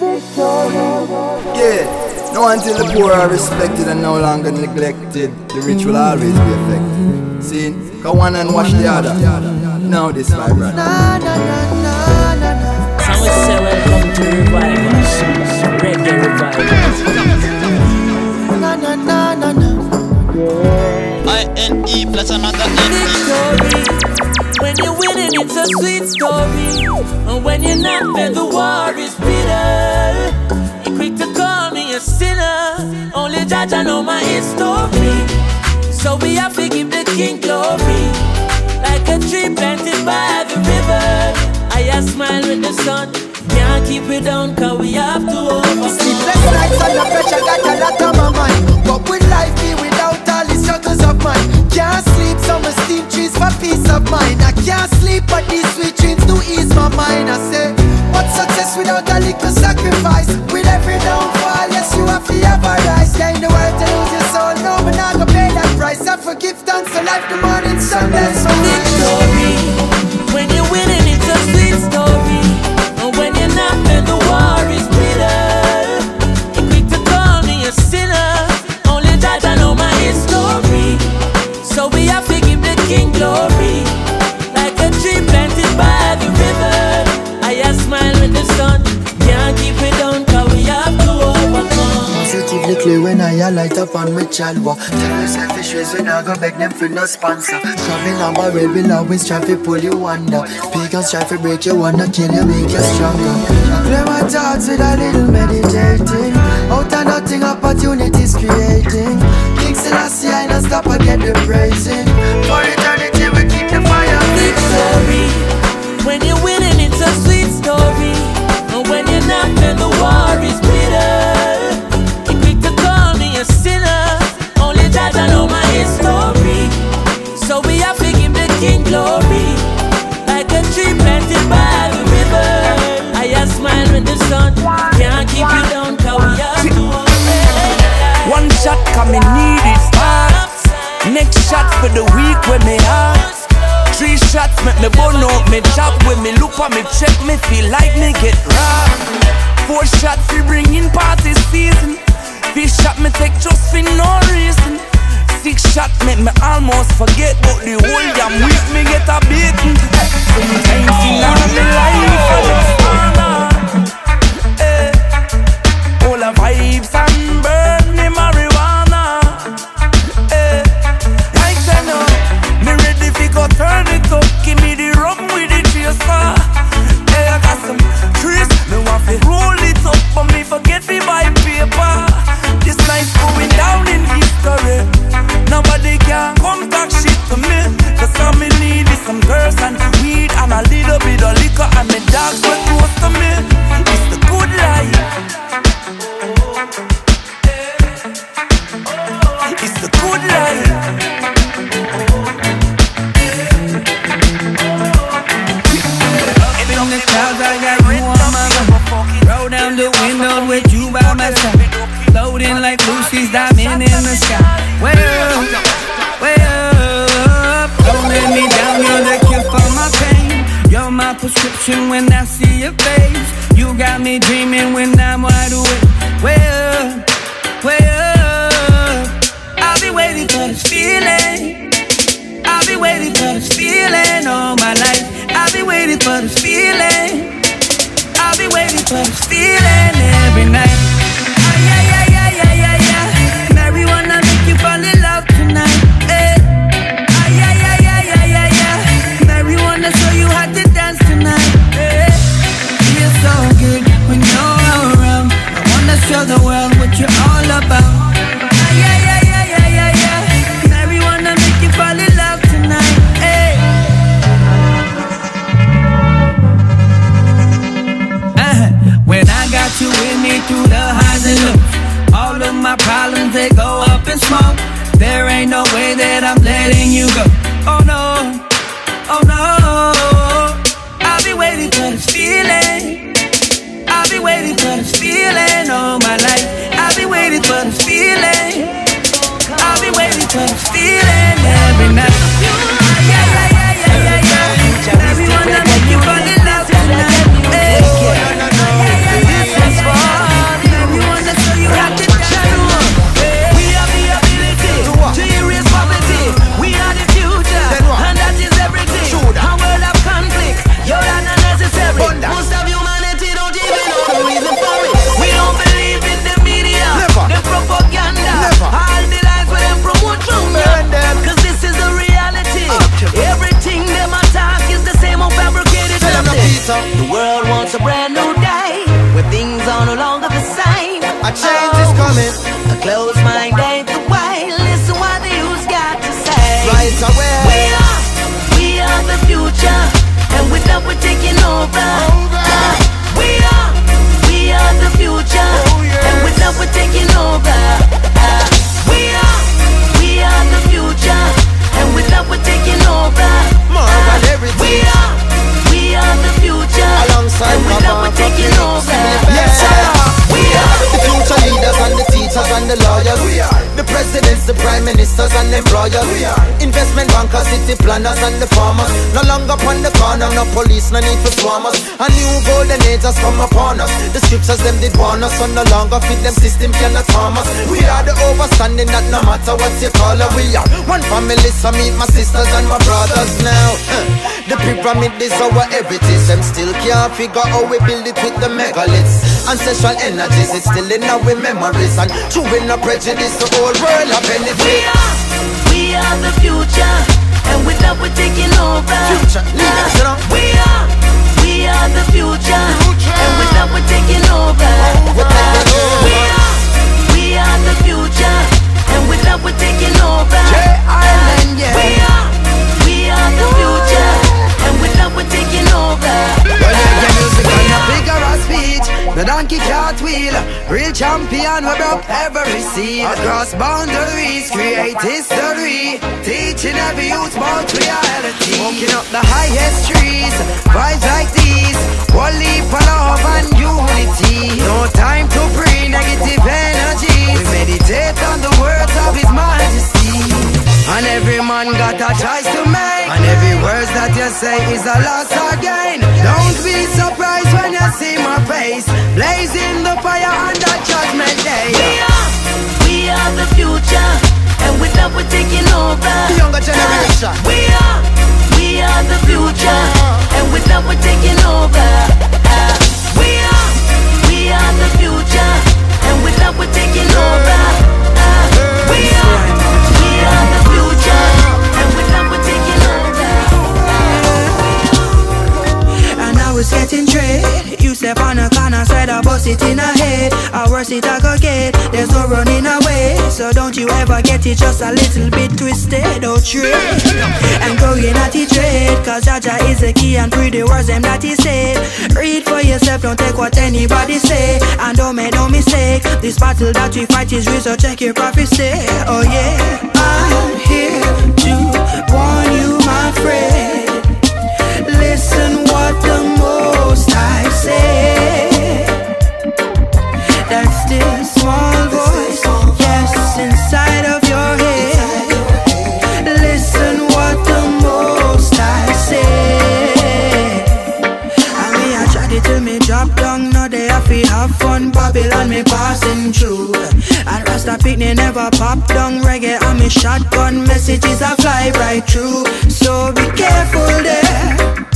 Yeah, no until the poor are respected and no longer neglected, the rich will always be affected. See, go one and wash the other. Now this vibrant. Na na na na na na. So we say welcome to revival, reggae revival. Na na. I-N-E plus another N-E Victory. When you're winning, it's a sweet story. And when you're not, then the war is bitter. You're quick to call me a sinner. Only judge I know my history. So we have to give the king glory. Like a tree planted by the river. I a smile with the sun. Can't keep it down, cause we have to overcome. Sleepless nights under pressure got a lot on my mind. What would life be without all the struggles of mine? Can't sleep, so some steam trees for peace of mind. I can't sleep, but these sweet dreams do ease my mind. I say, what success without a little sacrifice? With every downfall, yes, you have to have a rise. Yeah, in the world to lose your soul, no, but not gonna pay that price. I forgive thanks for life, the morning sun, that's my victory. When you're winning, it's a sweet story. I light up on my chalwa Tell selfish ways when I go beg them for no sponsor. Travel on barrel will always try to pull you under. Pagans try to break you, wanna kill you, make you stronger. Clear my thoughts with a little meditating. Out of nothing opportunities creating. King Selassie I don't stop I get the praising Shot coming need it fast. Next shot for the week when me hard. Three shots make me burn out me job When me look on me check me feel like me get robbed. Four shots we bring in party season. Fish shot me take just for no reason. Six shot make me almost forget But the whole damn week me get a beating. Sometimes in all my life I just liquor when I see your face. You got me dreaming when I'm wide awake. City planners and the farmers. No longer upon the corner, no police, no need for swarm us. A new golden age has come upon us. The scriptures them did warn us, so no longer fit them system cannot harm us. We are the overstanding that no matter what you call us, we are one family. So meet my sisters and my brothers now. The pyramid is our heritage. Them still can't figure how we build it with the megaliths. Ancestral energies, it's still in our memories. And in no prejudice, the whole world We benefit. are, we are the future, and with we're taking over. Future leaders, you know. We are, we are the future, and with that we're taking over. We're taking over. We are, we are the future, scene Across boundaries Create history Teaching every youth about reality. Smoking up. The highest trees Vibes like these One leap of love and unity. No time to bring negative energy. We meditate on the words of his majesty. And every man got a choice to make. And every words that you say is a loss again. Don't be surprised when you see my face Blazing the fire on that judgment day are, we are the future, and with that we're taking over. The younger generation. We are, we are the future, and with that we're taking over. Uh, we are, we are the future, and with that we're taking over. Uh, we are, we are the future, and with that we're taking over. And I was getting trade. You step on a corner, said I bust it in a head. I worse it I go get. There's no running away. So don't you ever get it just a little bit twisted oh, or trade. And going at it trade. Cause Jah Jah is the key and pretty words them that he said. Read for yourself, don't take what anybody say. And don't make no mistake. This battle that we fight is real, so check your prophecy. Oh yeah, I'm here to warn you, my friend. Listen what the most I say. That still small voice, yes, inside of your head. Listen what the most I say. And me I tried it till me drop down. Now they have to have fun. Babylon me passing through. And Rasta picnic never pop down. Reggae and me shotgun messages I fly right through. So be careful there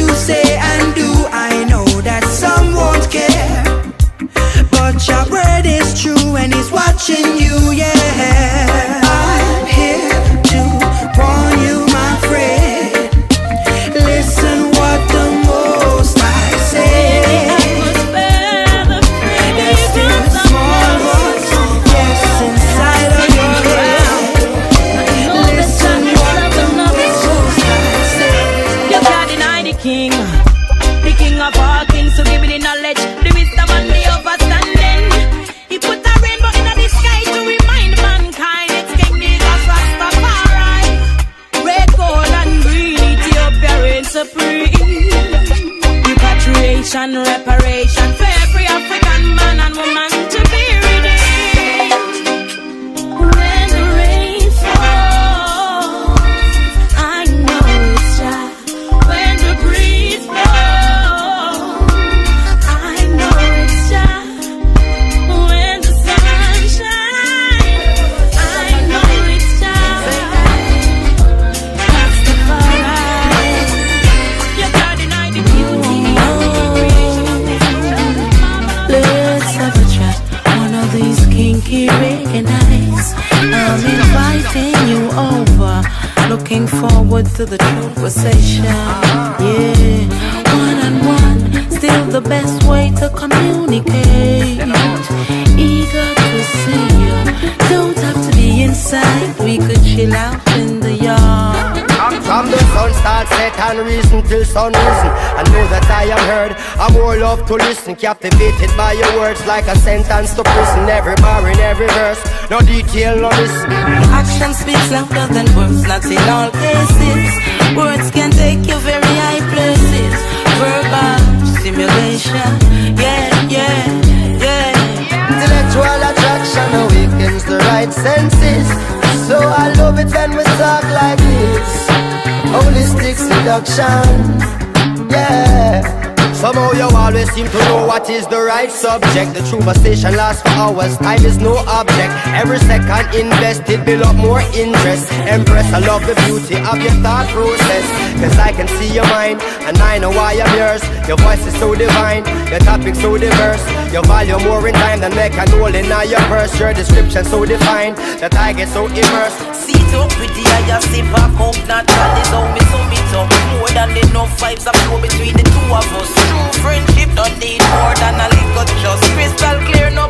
you say and do. I know that some won't care, but your word is true and he's watching you. Yeah, looking forward to the conversation. Yeah, one on one, still the best way to communicate. Eager to see you, don't have to be inside. We could chill out in the yard and reason till sun risen. I know that I am heard. I'm more love to listen, captivated by your words like a sentence to prison. Every bar in every verse, no detail, no listen. Action speaks louder than words, not in all cases. Words can take you very high places. Verbal stimulation, yeah, yeah, yeah. Intellectual attraction awakens the right senses. So I love it when we talk like this. Holistic seduction, yeah. Somehow you always seem to know what is the right subject. The true station lasts for hours, time is no object. Every second invested build up more interest. Empress, I love the beauty of your thought process. Cause I can see your mind, and I know why I'm yours. Your voice is so divine, your topic so diverse. Your value more in time than make a hole in your purse. Your description so defined that I get so immersed. See up with the eye, sit back all is how me sum it up. More than enough vibes that flow between the two of us. True friendship don't need more than a little just crystal clear, no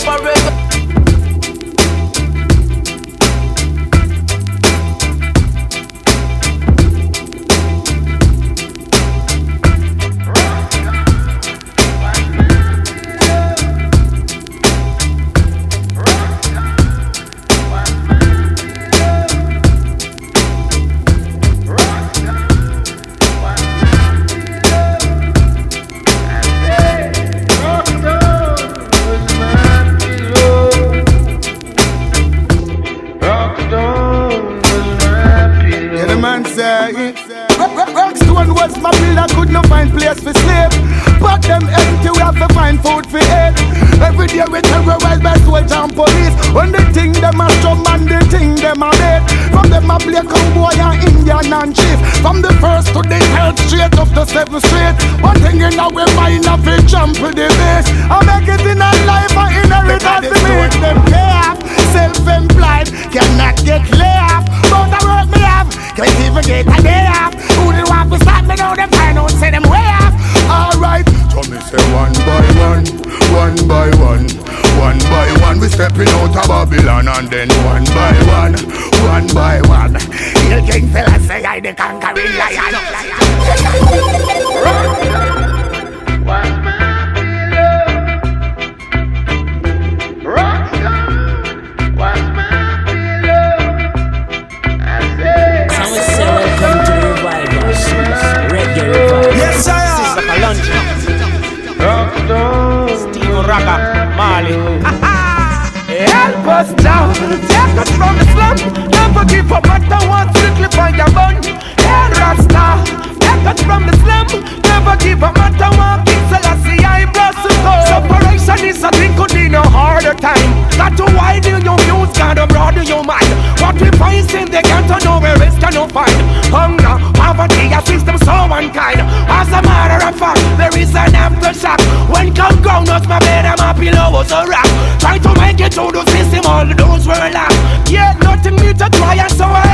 Give a matter walking, Selassie, I bless you go. Separation is a thing could need no harder time. That's why do your views gotta broaden your mind. What we find in the ghetto, nowhere else can you find. Hunger, poverty, a system so unkind. As a matter of fact, there is an aftershock. When come ground, not my bed, and my pillow was a rock. Trying to make it through the system, all the doors were locked. Yeah, nothing new to try and so I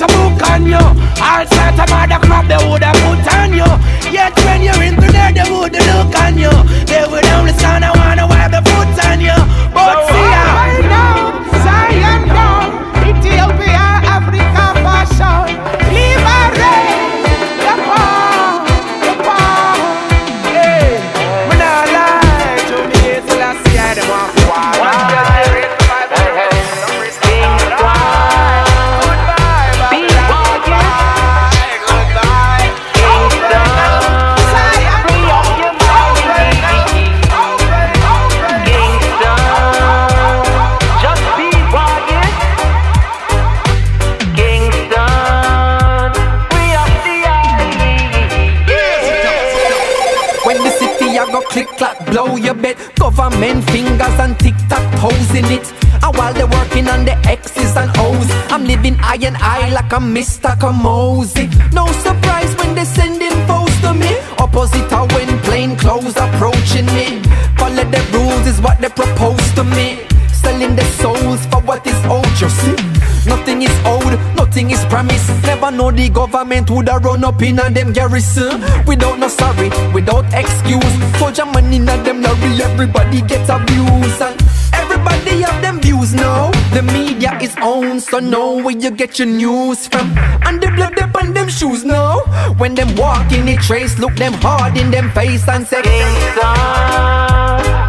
put a book on you. All sorts of other crap they would have put on you. Yet when you're in there, they would look on you. They would forever. Mr. Kamosi. No surprise when they sending foes to me. Opposite of when plain clothes approaching me. Follow the rules is what they propose to me. Selling their souls for what is old, you see. Nothing is old, nothing is promised. Never know the government would have run up in a them garrison. Without no sorry, without excuse. Soldier money in a them lorry, everybody gets abused. And now. The media is on, so know where you get your news from. And the blood up on them shoes now. When them walk in the trace, look them hard in them face and say, Kingston,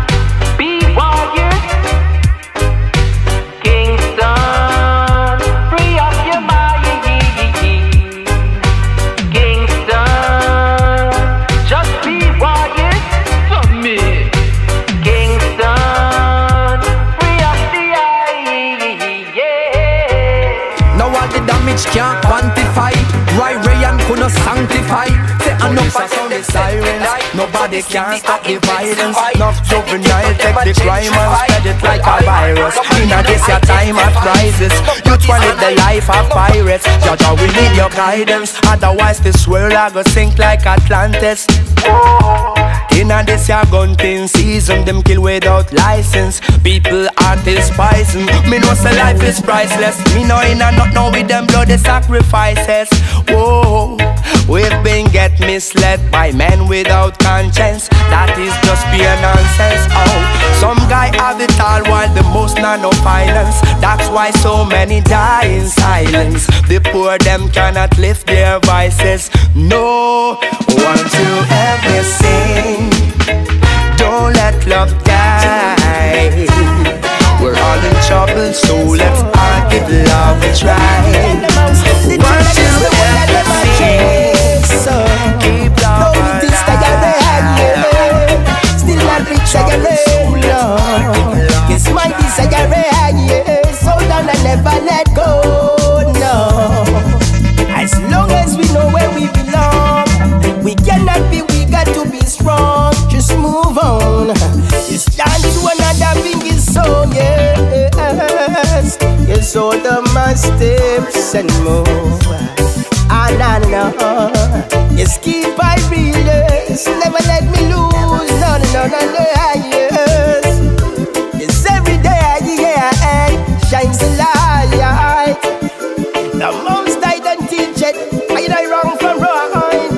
can't quantify. Ray Ray and couldn't sanctify. Say enough of sound the sirens. Nobody can stop the violence. Enough juvenile take the crime and spread it like a virus. In a this your time of crisis. Youth will live the life of pirates. Jah Jah, we need your guidance. Otherwise this world I go sink like Atlantis. In a this your gun thing season, them kill without license. People aren't despising. Me know say life is priceless. Me know in a not know with them bloody sacrifices. Whoa, we've been get misled by men without conscience. That is just pure nonsense. Oh, some guy have it all while the most none no finance. That's why so many die in silence. The poor them cannot lift their voices. No, won't you help sing? Don't let love die. We're all in trouble, so let's all give love a try. My steps and move. And I know. Yes, keep I realist. Never let me lose. No, no, no, no, yes. It's every day, yeah, shines the light. The most I don't teach it, I know wrong from right.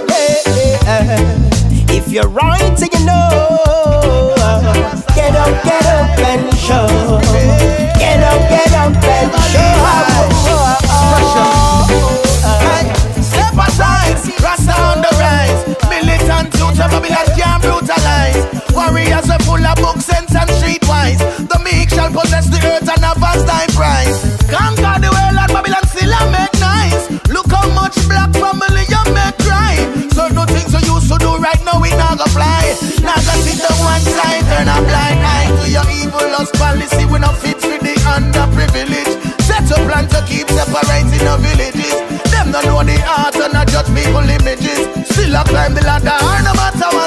Yeah. If you're right, so you know. Turn a blind eye to your evil lust policy. We not fit for the underprivileged. Set a plan to keep separating the villages. Them don't know the art and not judge people images. Still I climb the ladder, no matter what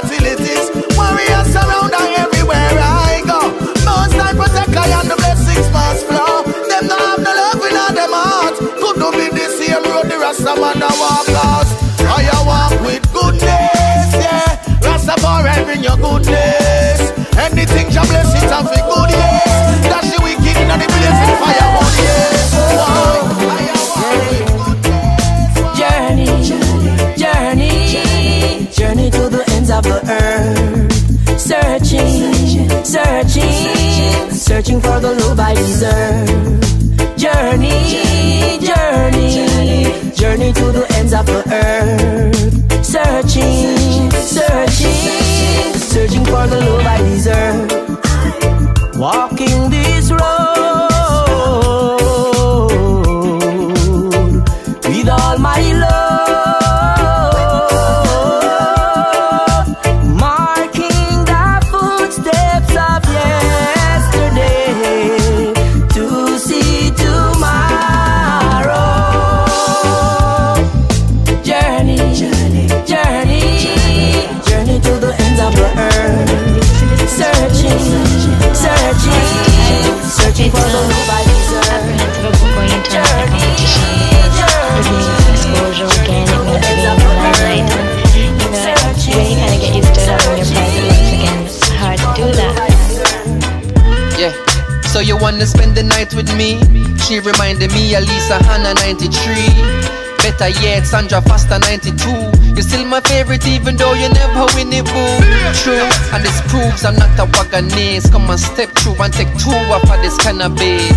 Sandra Foster 92. You're still my favorite even though you never win it, boo. True, and this proves I'm not a wagonese. Come on, step through and take two off of this cannabis.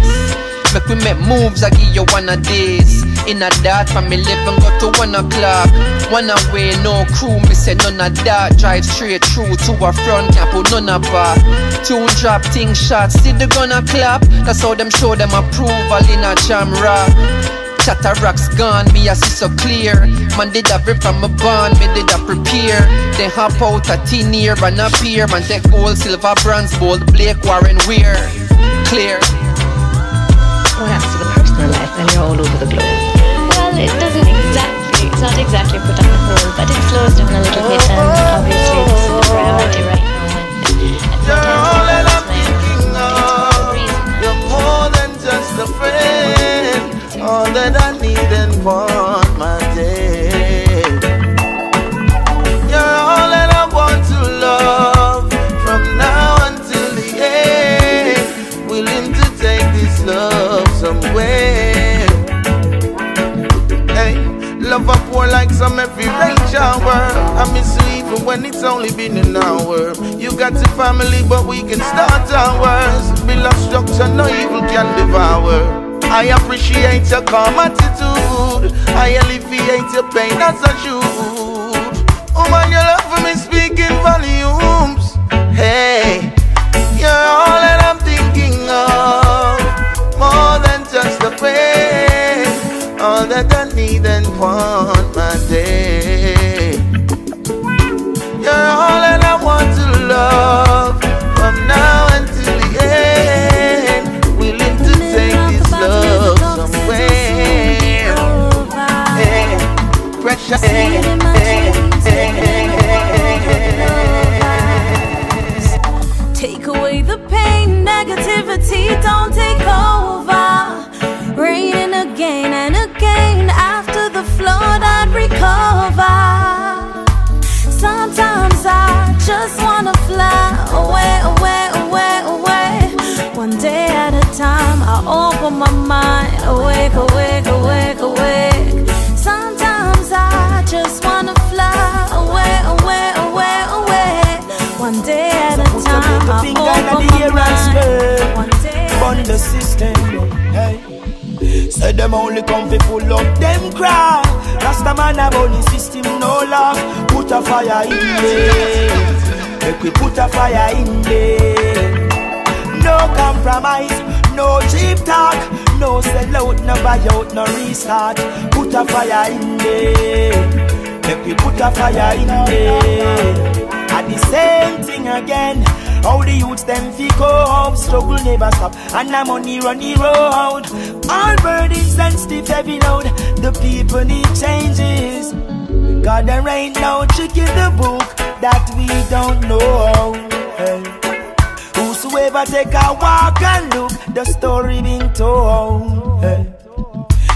Make we make moves, I give you one of these. In a dart from 11 go to 1 o'clock. One away, no crew, me say none of that. Drive straight through to a front, can't put oh, none of back. Tune drop, ting shots, see the gonna clap. That's how them show them approval in a Jamrock. Chatter rocks gone, me I see so clear. Man did a rip from a bond, me did a prepare. Then hop out a tin ear and appear. Man take gold, silver, bronze, gold, Blake, Warren, Weir. Clear. What happens to the personal life when you're all over the globe? Well, it doesn't exactly, it's not exactly put on the hold, but it slows down a little bit, and obviously this is the priority right now. And, You're that I need and want my day. You're all that I want to love from now until the end. Willing to take this love somewhere. Love up pour like some heavy rain shower. I miss you even when it's only been an hour. You got your family, but we can start ours. Build a structure no evil can devour. I appreciate your calm attitude. I alleviate your pain as I should. Oh man, your love for me speaking volumes. Hey, you're all that I'm thinking of. More than just a friend. All that I need and want my day. Them only come fi full up them crowd. Rasta man a bunny system no love. Put a fire in there. Make we put a fire in there. No compromise, no cheap talk, no sell out, no buy out, no restart. Put a fire in there. Make we put a fire in there. And the same thing again. How the youths them fi go home, struggle never stop, and the money run the road. All burdens and stiff heavy load, the people need changes. God there ain't no trick in the book that we don't know. Hey. Whosoever take a walk and look, the story being told. Hey.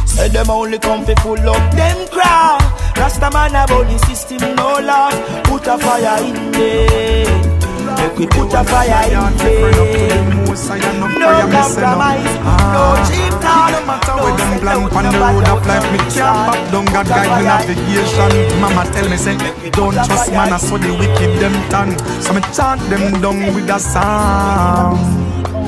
Say them only come fi full up them crowd. Rasta man a bunny system no love. Put a fire in there. Make we put a fire in there. No compromise, ah. no cheap talk. No matter where them blank on the road of life, me can't back down. God guide me navigation. Mama tell me say, don't trust man, I saw the wicked them turn. So me chant them down with a song.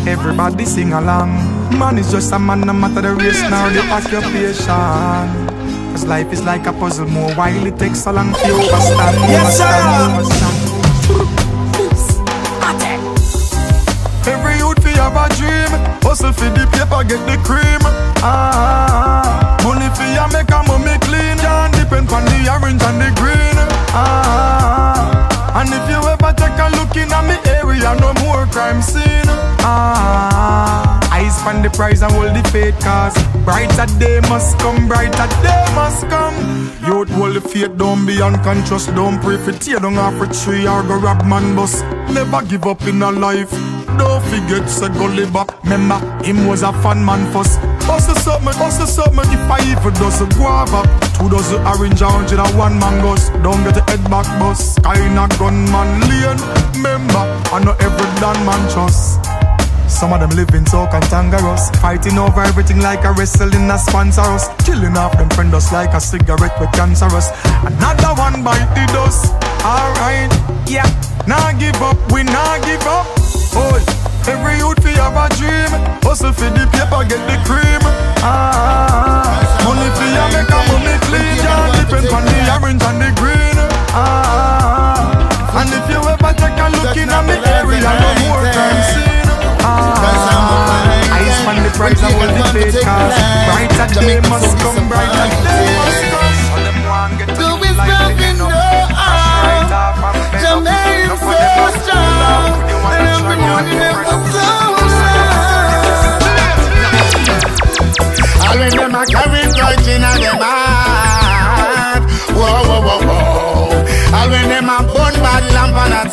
Everybody sing along. Man is just a man, no matter the race nor the occupation. Cause life is like a puzzle, more while it takes a long to overstand. Yes, sir. overstand. Have a dream. Hustle fi the paper, get the cream. Ah, Money fi a make a mummy clean. Can't depend on the orange and the green. Ah, And if you ever take a look in at me area No more crime scene ah, Eyes on the prize and hold the faith cause Brighter day must come, brighter day must come Youth hold the faith, don't be unconscious Don't pray for tear down off a tree or go rob man bus Never give up in a life don't forget, say go live back. Remember, him was a fun man first. Bust the something, bust the something. If I even does a guava, two the orange, orange in a one man goes. Don't get the head back bus. Kinda gunman lane. Remember, I know every done man trust. Some of them living so cantankerous, fighting over everything like a wrestling a sponsor us, killing off them friend us like a cigarette with cancerous. Another one bite the dust. Alright, yeah. Now give up, we now give up. Oh, every youth we have a dream. Hustle for the paper, get the cream. Ah, ah, ah.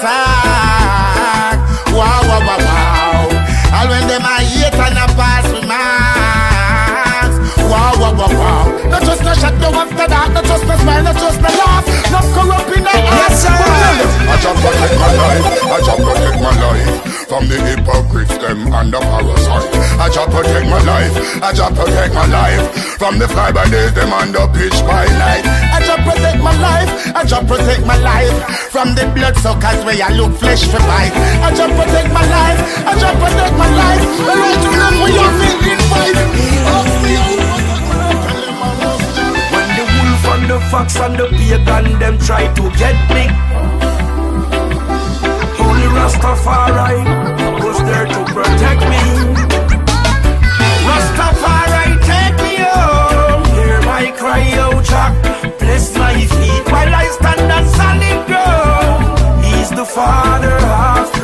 pasar. no smile, not just no laugh, Not corrupt in the. Yes, sir. I just protect my life, I just protect my life from the hypocrites, them and the parasite. I just protect my life, I just protect my life from the fly by day, them and the pitch by night. I just protect my life, I just protect my life from the blood suckers where I look flesh for bite. I just protect my life, I just protect my life. The right to live where you're feeling fight. Oh, from the fox and the pagan, them try to get me. Holy Rastafari was there to protect me. Rastafari, take me home. Hear my cry, oh Jack. Bless my feet while I stand on solid ground. He's the father of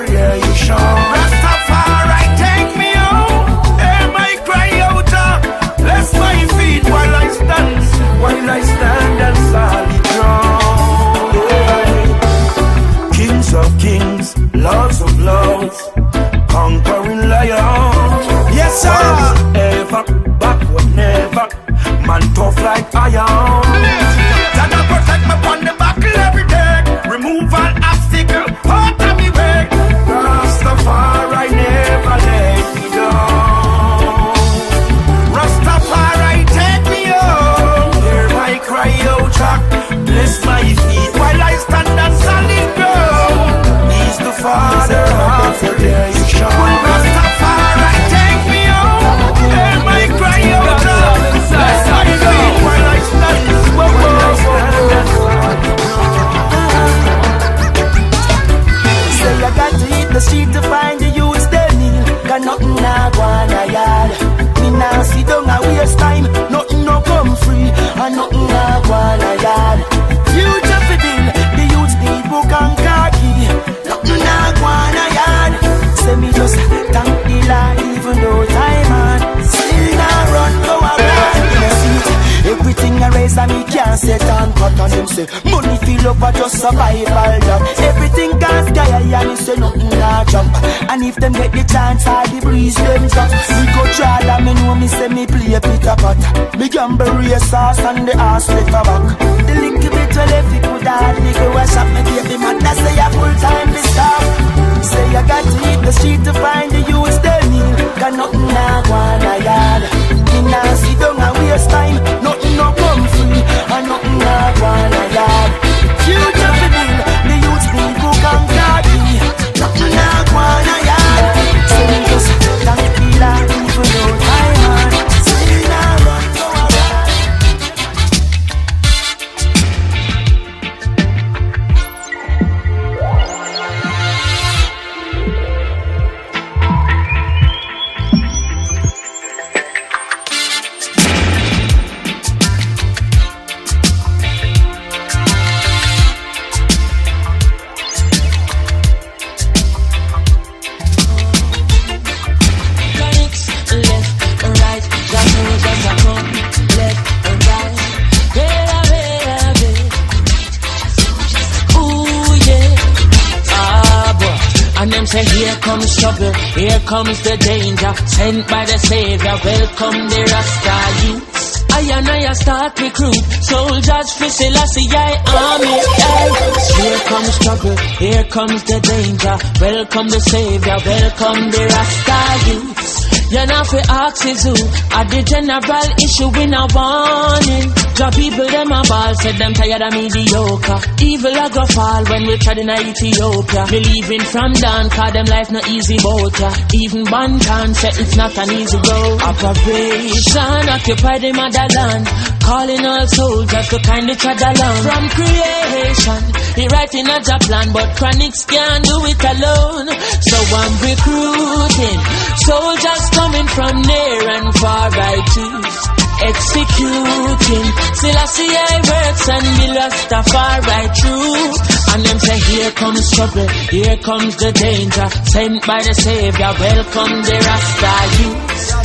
comes the danger. Welcome the savior. Welcome the Rasta youth. You're not for axes, who are the general issue in a warning. The people them a ball said them tired of mediocre. Evil a go fall when we tried in Ethiopia. Believing from down, cause them life no easy boat ya. Even Even can say it's not an easy road. Operation occupy the motherland. Calling all soldiers to kindly tread along. From creation He writing a job plan But Chronixx can't do it alone. So I'm recruiting Soldiers coming from near and far I choose executing Selassie I works and the Rastafari true. And them say here comes trouble, here comes the danger. Sent by the Savior, welcome the Rasta youth. I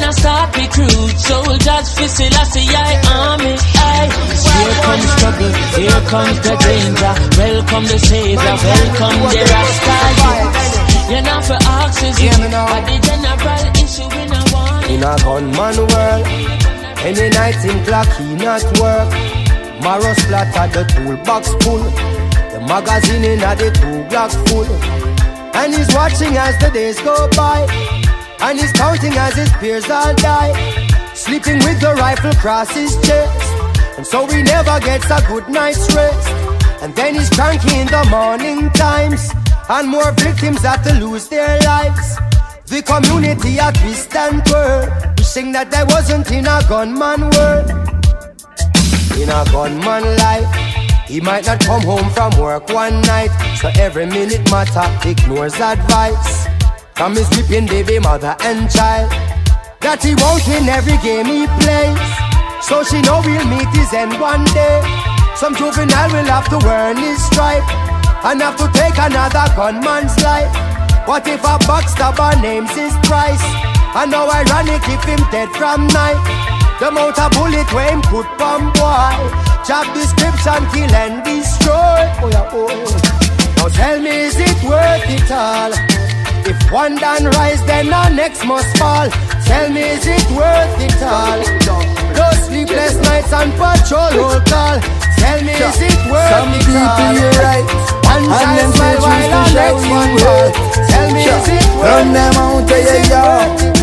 wanna start recruit soldiers for Selassie I army. I Here comes trouble, here comes the danger. Welcome the Savior, welcome the Rasta You're not for oxygen, but the general issue in a one In a gunman world, any night in clock he not work. Marrow splatter the toolbox full, the magazine in a the two block full. And he's watching as the days go by, and he's counting as his peers all die. Sleeping with the rifle across his chest, and so he never gets a good night's rest. And then he's cranky in the morning times, and more victims have to lose their lives. The community a twist and twirl Wishing that I wasn't in a gunman world In a gunman life He might not come home from work one night So every minute matter ignores advice From his weeping baby mother and child That he won't win every game he plays So she know he'll meet his end one day Some juvenile will have to earn his stripe And have to take another gunman's life what if a backstabber names his price? And how ironic if him dead from night. The amount of bullet where him put bomb boy. Job description, kill and destroy. Oh yeah, oh yeah. Now tell me, is it worth it all? If one done rise, then the next must fall. Tell me, is it worth it all? Those sleepless nights and patrol roll call. Tell me, is it worth Some it people all? you're right. One And them smile while the next you one fall. Tell me, is it worth Run them out of your yard.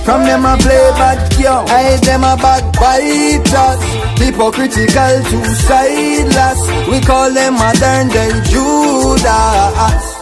From them a play bad girl I them a backbiters Hypocritical two-sideless We call them modern day Judas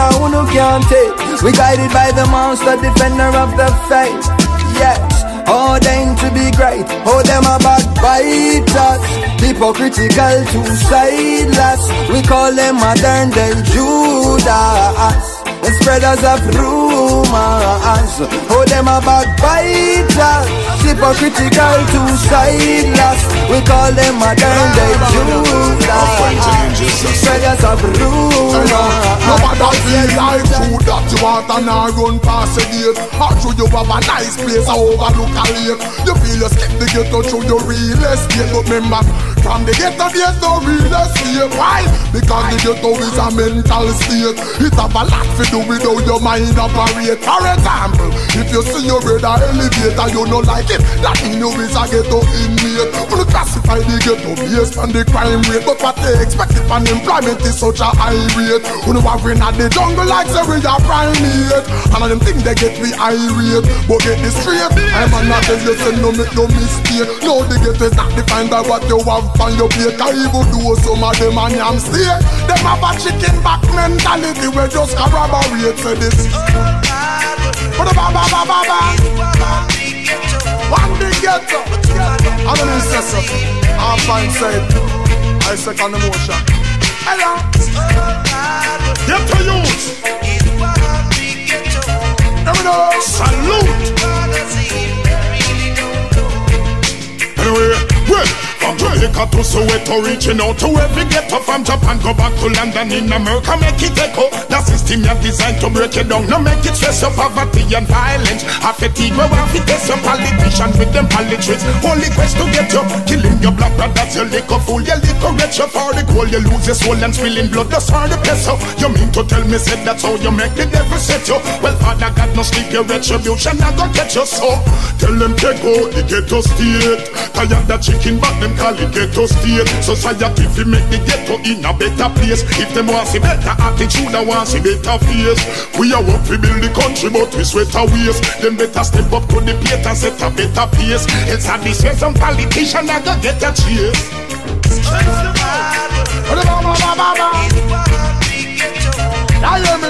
of who can't take We guided by the monster defender of the faith Yes ordained to be great. Oh, them a backbiters, hypocritical, two-sideless. We call them modern day Judas, the spreaders of rumors. Oh, them a backbiters, hypocritical, two-sideless. We call them modern day Judas, spreaders of rumors. Nobody feel like food that you want and I run past the gate. Or should you have a nice place or overlook a lake. You feel you skip the ghetto through your real estate But remember, from the ghetto there's no real estate Why? Because the ghetto is a mental state. It have a lot to do with how your mind operate. For example, if you see your brother elevator you don't like it. That mean you is a ghetto inmate. You classify the ghetto based on the crime rate. But what they expect if unemployment is such a high rate? You know what we at the jungle like say we are primate? And all them think they get me irate But get this straight. I'm not tell you say no make no mistake. No the ghetto is not defined by what you have on your Cause even some of them stay Them have a chicken back mentality We just corroborate say this. The ba ba ba ba ba. One big ghetto. I'm an incessor I'm fine said I second emotion Hello. Ghetto youth Let me know Salute Jamaica to Soweto, reaching out to every ghetto from Japan, go back to London in America, make it echo. The system you designed to break it down, no make it stress your poverty and violence. A team, we want to test your politicians with them politics. Only quest to get you, killing your black brothers, your liquor fool, your liquor rich, your for the goal, you lose your soul and spilling blood, that's all the peso. You mean to tell me, said that's how you make the devil set you? Well, Father God, no sleep, your retribution, I go get you so. Tell them take out the ghetto state. Tired the chicken, but them call it ghetto state. Society fi make the ghetto in a better place. If them want see better attitude, I want see better face. We are work to build the country, but we sweat our ways. Them better step up to the plate and set a better pace. Else I say some politician I go get a chase. I hear me.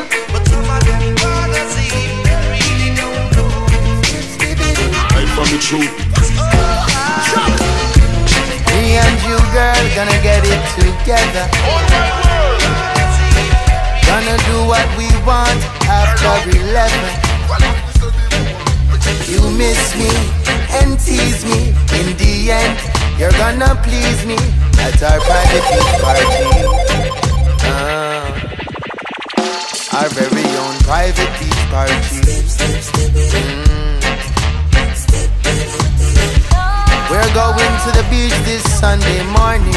I from the truth. And you, girl, gonna get it together. Gonna do what we want after 11. You miss me and tease me. In the end, you're gonna please me at our private beach party. Ah. our very own private beach party. Mm. We're going to the beach this Sunday morning.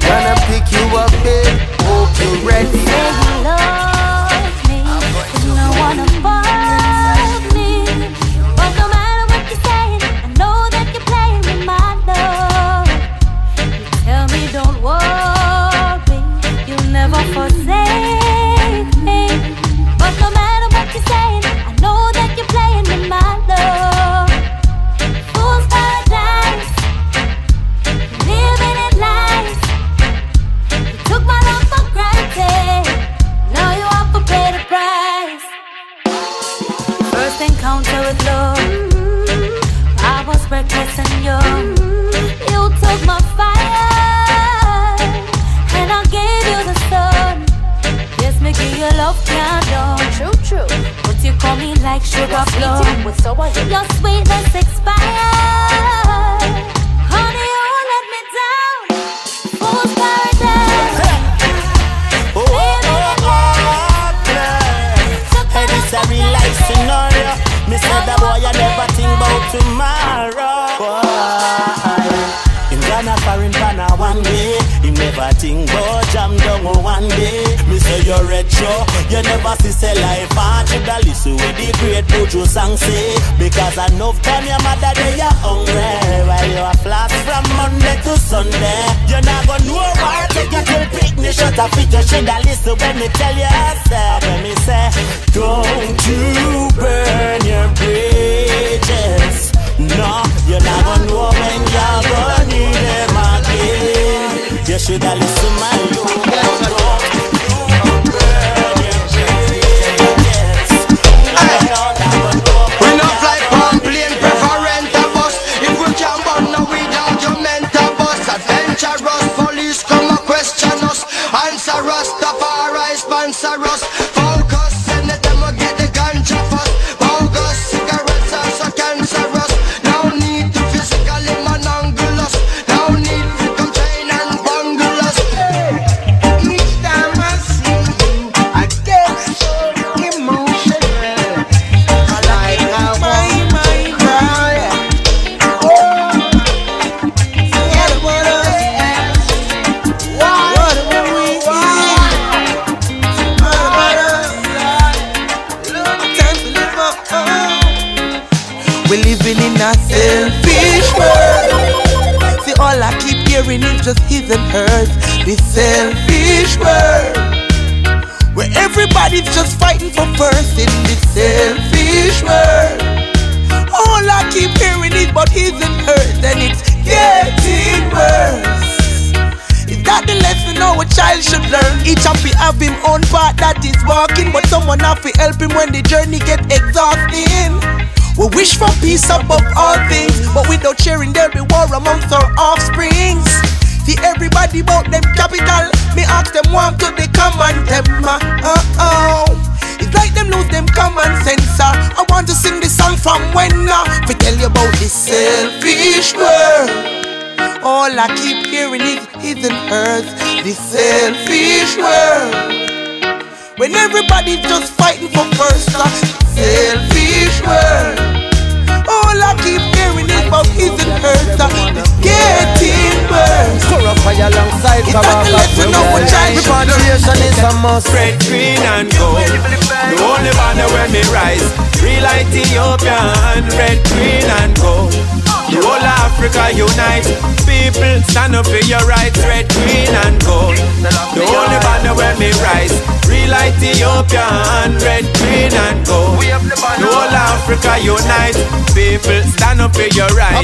Gonna pick you up, babe. Hope you're ready. Encounter with love, I was reckless and young. You took my fire, and I gave you the sun. Yes, me give you love can't. True, true. But you call me like sugar plum. Your sweetness expired. Tomorrow. Gonna pan one day. Him never think about jam down one day. Me say you're retro, you never see say life hard. You da listen with the great Mojo song say. Because enough time your mother day you hungry. While you a flat from Monday to Sunday. You not gonna know why take you till picnic shut up fit. You shoulda listen when me tell you say. When me say, don't you burn your bridges. No, you're not gonna know when you're gonna need them again. You shoulda listen my youth. Don't you. And. This selfish world. Where everybody's just fighting for first in this selfish world. All I keep hearing is about his and hurt and it's getting worse. Is that the lesson our child should learn? Each of we have him own part that is walking, but someone have to help him when the journey get exhausting. We wish for peace above all things, but without sharing there be war amongst our offsprings. See everybody about them capital. Me ask them one to the common them. Uh oh. It's like them lose them common sense. uh. I want to sing this song from when uh, fi tell you about this selfish world. All I keep hearing is hidden earth, this selfish world. When everybody's just fighting for first class, selfish world. All I keep hearing is about hidden earth, this getting worse. Score alongside It's not to let you know what child Repatriation is a must. Red, green and gold. The only banner when me rise. Real Ethiopian. Red, green and gold. The whole Africa unite. People stand up for your rights. Red, green and gold. The only banner when me rise. Real Ethiopian. Red, green and gold. The whole Africa unite. People stand up for your rights.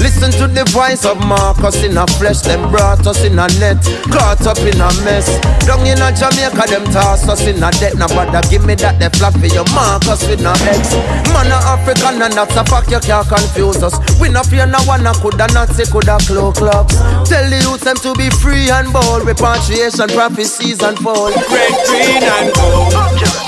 Listen to the voice of Marcus in a flesh. Them brought us in a net, caught up in a mess. Down in a Jamaica, them toss us in a debt. Now bother give me that they flap for your Marcus with no X. Man a African and that's a fact you can't confuse us. We no fear no one, I coulda not say coulda cloak clocks. Tell the youth them to be free and bold. Repatriation, prophecies and fall. Red, green and gold.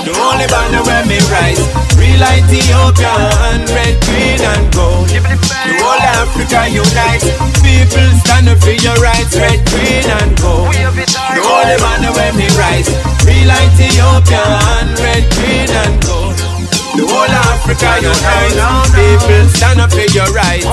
The only banner where me rise. Real Ethiopian. Red, green and gold. The whole Africa unite. People stand up for your rights. Red, green and gold. The only banner where me rise. Real Ethiopian. Red, green and gold. The whole Africa unite. People stand up for your rights.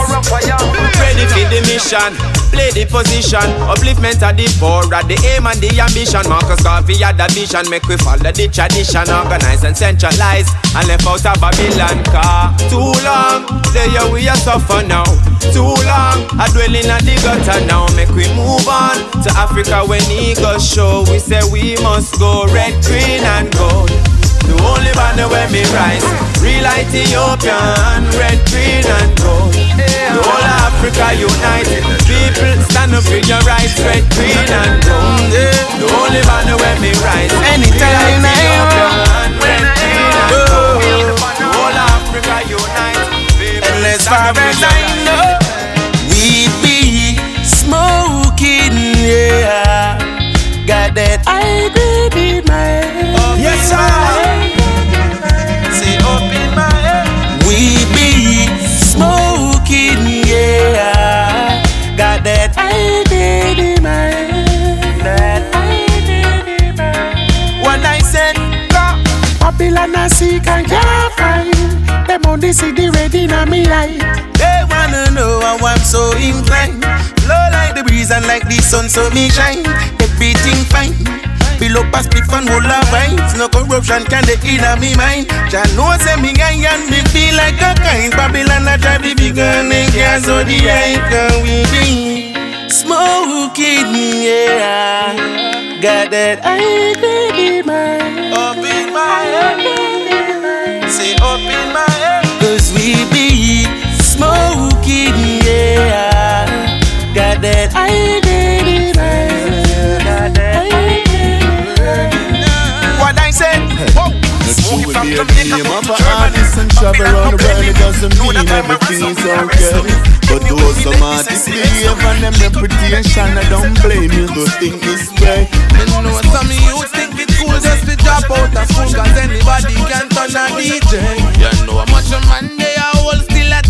Ready for the mission. Play the position. Upliftment of the poor. At the aim and the ambition. Marcus Garvey had the vision. Make we follow the tradition. Organize and centralize. And left out of Babylon. Car too long. There we are suffer now. Too long. I dwell in the gutter now. Make we move on to Africa when eagles show. We say we must go red, green, and gold. The only banner where me rise Real Ethiopian Red, green and gold. The whole of Africa unite People stand up for your rights Red, green and gold. The only banner where me rise Anytime Real Ethiopian Red, green and gold. Oh. The whole of Africa unite People stand up for as your rights eh? Them on the city ready na me light They wanna know how I'm so inclined. Flow like the breeze and like the sun, so me shine. Everything fine. Below pass split and whole of vibes. No corruption can they in me mind. Jah know say me guy and me feel like a kind. Babylon a drive the big gun and gas so the hype can we be smoking, yeah. Got that I in my up in my head. Cause we be smoking, yeah. Got that I in my head. What I said? Whoa. Not you will be the name of an artist and travel around the world. It doesn't mean everything is okay. But those some artists behave and them reputation, I don't blame you to think this way. You know some you think it's cool just to drop out of school Cause anybody can turn a DJ You know how much a man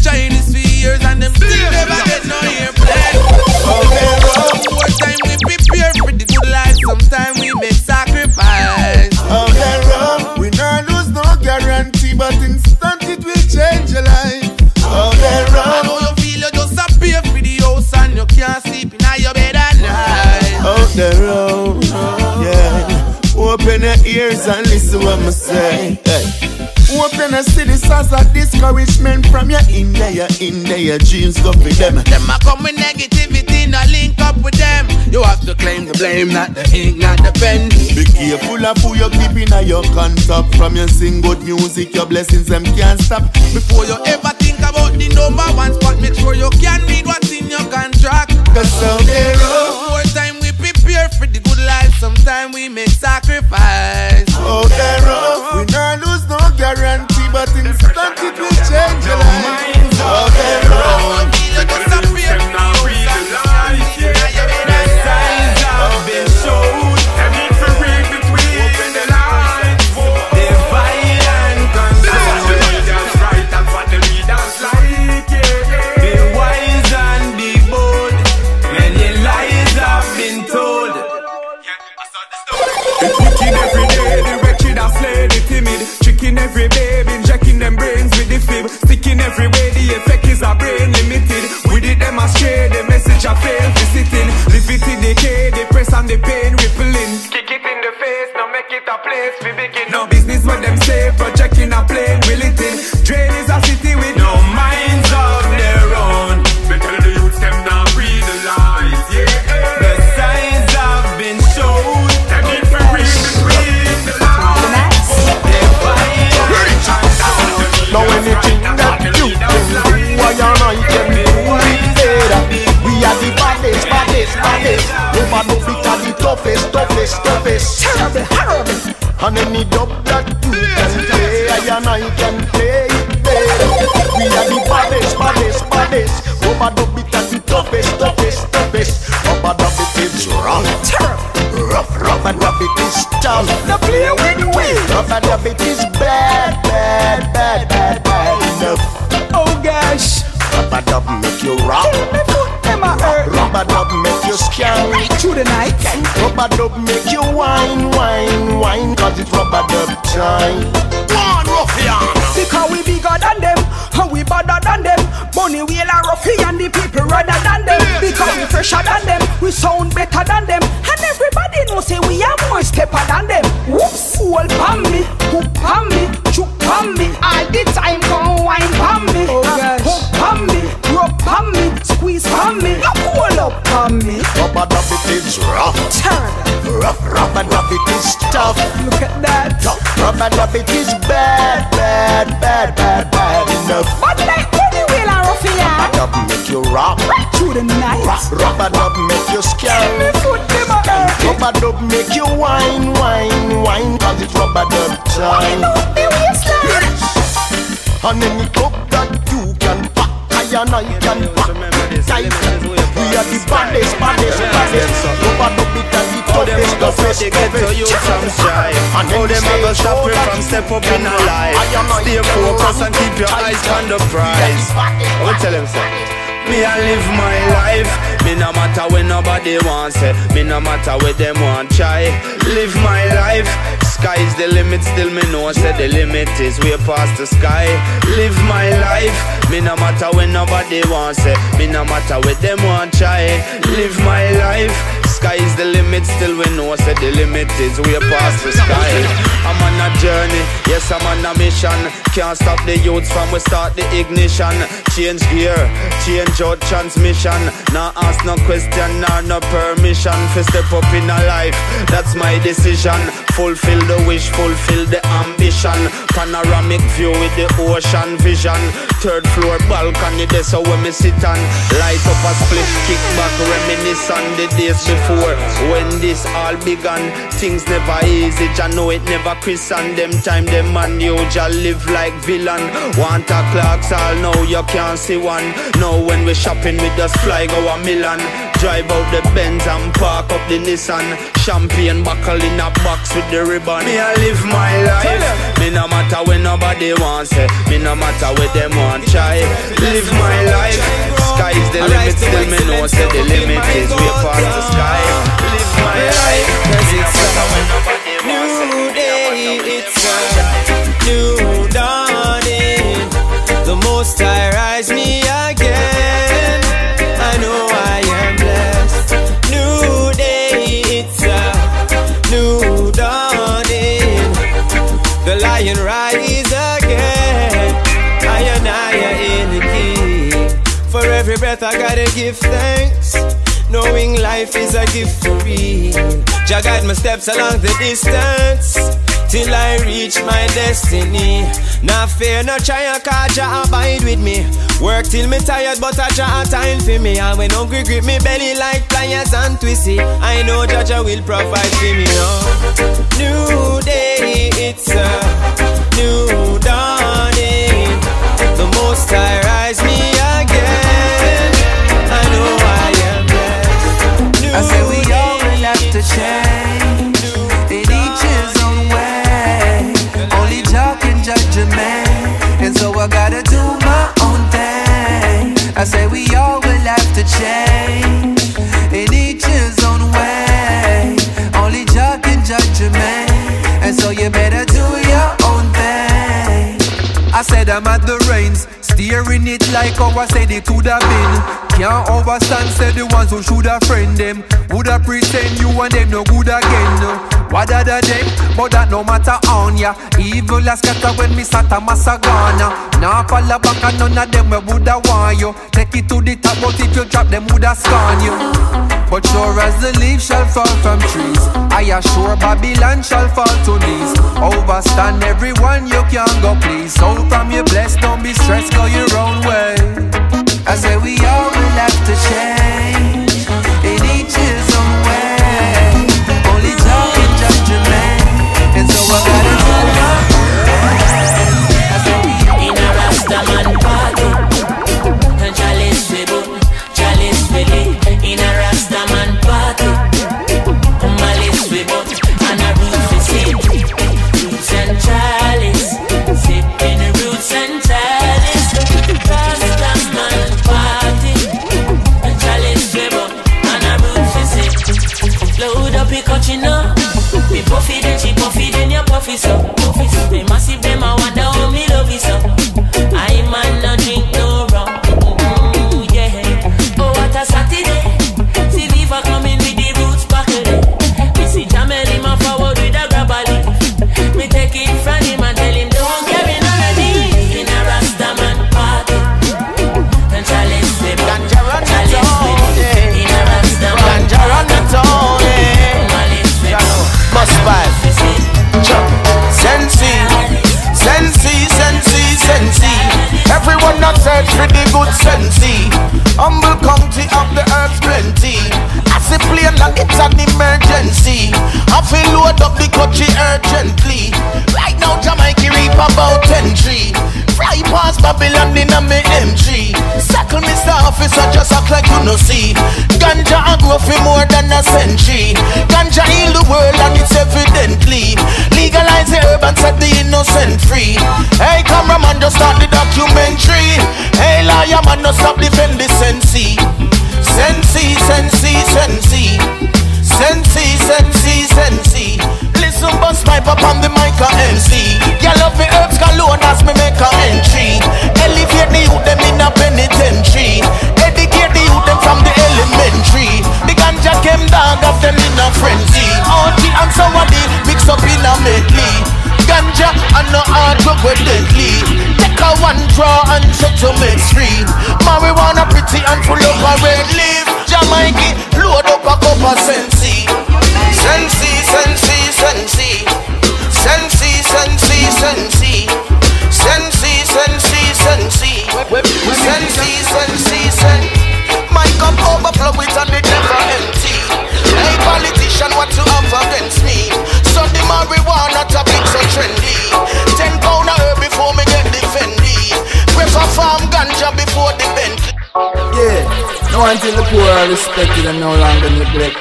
Chinese for years And them still never get no airplay More time we prepare for the good life Sometimes we make sacrifice. There road, we not lose no guarantee, but instant it will change your life. Open your ears and listen what me say. Hey. Open see the source of discouragement from your in there, your in there, your dreams go for them. Them a come with negativity, not link up with them. You have to claim the blame, not the ink, not the pen. Be careful of who you're keeping in your contact. From your sing good music, your blessings them can't stop. Before you ever think about the number one spot, make sure you can read what's in your contract. Cause out oh. Sometimes we make sacrifice. there road, we not lose no guarantee, but instant it will change your life. There road. wicked every day. The wretched are slay the timid. Tricking every baby, injecting them brains with the fib. Sticking everywhere, the effect is a brain limited. We did them astray, the message I fail visiting. Live it in decay, the press and the pain rippling. Kick it in the face, now make it a place we begin. No business what them say, projecting a plane, will it in? Drain is toughest. Terrible, horrible. And any dub that you can play, I and I can play it better. We are the baddest, baddest, baddest. Over no fit are the toughest, toughest, toughest. Over no fit rough, terrible, rough, rough, and rough it is tough. Now play with we. Rough and rough it is bad, bad, bad, bad, bad enough. Oh gosh. Rubber dub make you rock. Rubber dub make you scan through the night. Rubber dub make you wine, wine, wine. Cause it's rubber dub time. One ruffian. Because we bigger than them, and we better than them. Money wheel and ruffian, the people rather than them. Because we fresher than them, we sound better than them. And everybody knows say we are more stepper than them. Whoops, hold pan me, hook pan me, chook pan me. All the time come wine pan me. Oh gosh. Hook pan me, rub pan me, squeeze pan me. Up pan me. Rubber dub it is rough. Rough, rough and rough it is tough. Look at that. Rough, rough and rough it is bad, bad, bad, bad, bad enough. But like money wheel and ruffian. Rubber dub make you rock. Right through the night. Rubber dub make you scare. Me foot them a hurt. Rubber dub make you wine, wine, wine. Cause it's rubber dub time. And any club that you can pack, I and I can tight. We are the baddest, baddest, baddest. Rubber dub it and the toughest, toughest, say they get to you some strife How them a go stop you from step up in a life. Stay focused and keep your eyes on the prize. will tell them so me I live my life. Me no matter when nobody wants it Me no matter what them want try. Live my life Sky's the limit Still me know say the limit is way past the sky. Live my life Me no matter when nobody wants it Me no matter what them want try. Live my life Sky's the limit, still we know say the limit is way past the sky. I'm on a journey, yes I'm on a mission. Can't stop the youths from we start the ignition. Change gear, change out transmission. Now ask no question nor no permission. For step up in a life, that's my decision. Fulfill the wish, fulfill the ambition. Panoramic view with the ocean vision. Third floor balcony, that's how me sit on. Light up a split, kick back, reminisce on the days before. When this all began, things never easy. I know it never Chris and them time them man you just live like villain. Want a clocks all now you can't see one. Now when we shopping we just fly go a million. Drive out the Benz and park up the Nissan. Champagne buckle in a box with the ribbon. Me I live my life. Me no matter when nobody wants it. Me no matter what them want try. Live my life. Sky's the limit. Still me know say the limit is way past the sky. Live my life. Cause it's a new day. It's a new dawning. The most I every breath I gotta give thanks. Knowing life is a gift for real. Jah guide my steps along the distance. Till I reach my destiny. Now fear, no try, cause Jah abide with me. Work till me tired, but I Jah time for me. And when hungry grip me belly like pliers and twisty, I know Jah Jah will provide for me. No. New day, it's a new dawning. man, and so I gotta do my own thing. I say we all will have to change in each his own way. Only God can judge a man, and so you better do your own thing. I said I'm at the reins Hearing it like I said it could have been. Can't understand, said the ones who should have friend them. Would have pretend you and them no good again. What are them? But that no matter on ya. Evil as scatter when me sat a massagana. Now fall back and none of them we would have want you. Take it to the top, but if you drop them, would have scorn you. But sure as the leaves shall fall from trees, I assure Babylon shall fall to knees. Overstand everyone you can go please. So from your blessed, don't be stressed, go your own way. I say we all will have to share.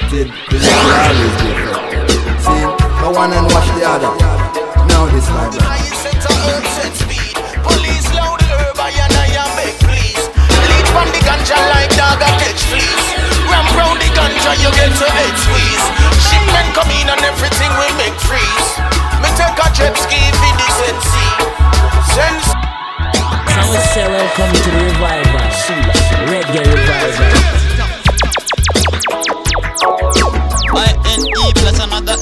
affected, then is always be. See, the one and watch the other. Now this time. Police loud herb, I and I am big, please. Lead from the ganja like dog, I catch fleas. Ramp round the ganja, you get to head squeeze. Shipment come in and everything we make freeze. Me take a jet ski for the sensi. Sense. Sound coming to the revival. Reggae revival. mother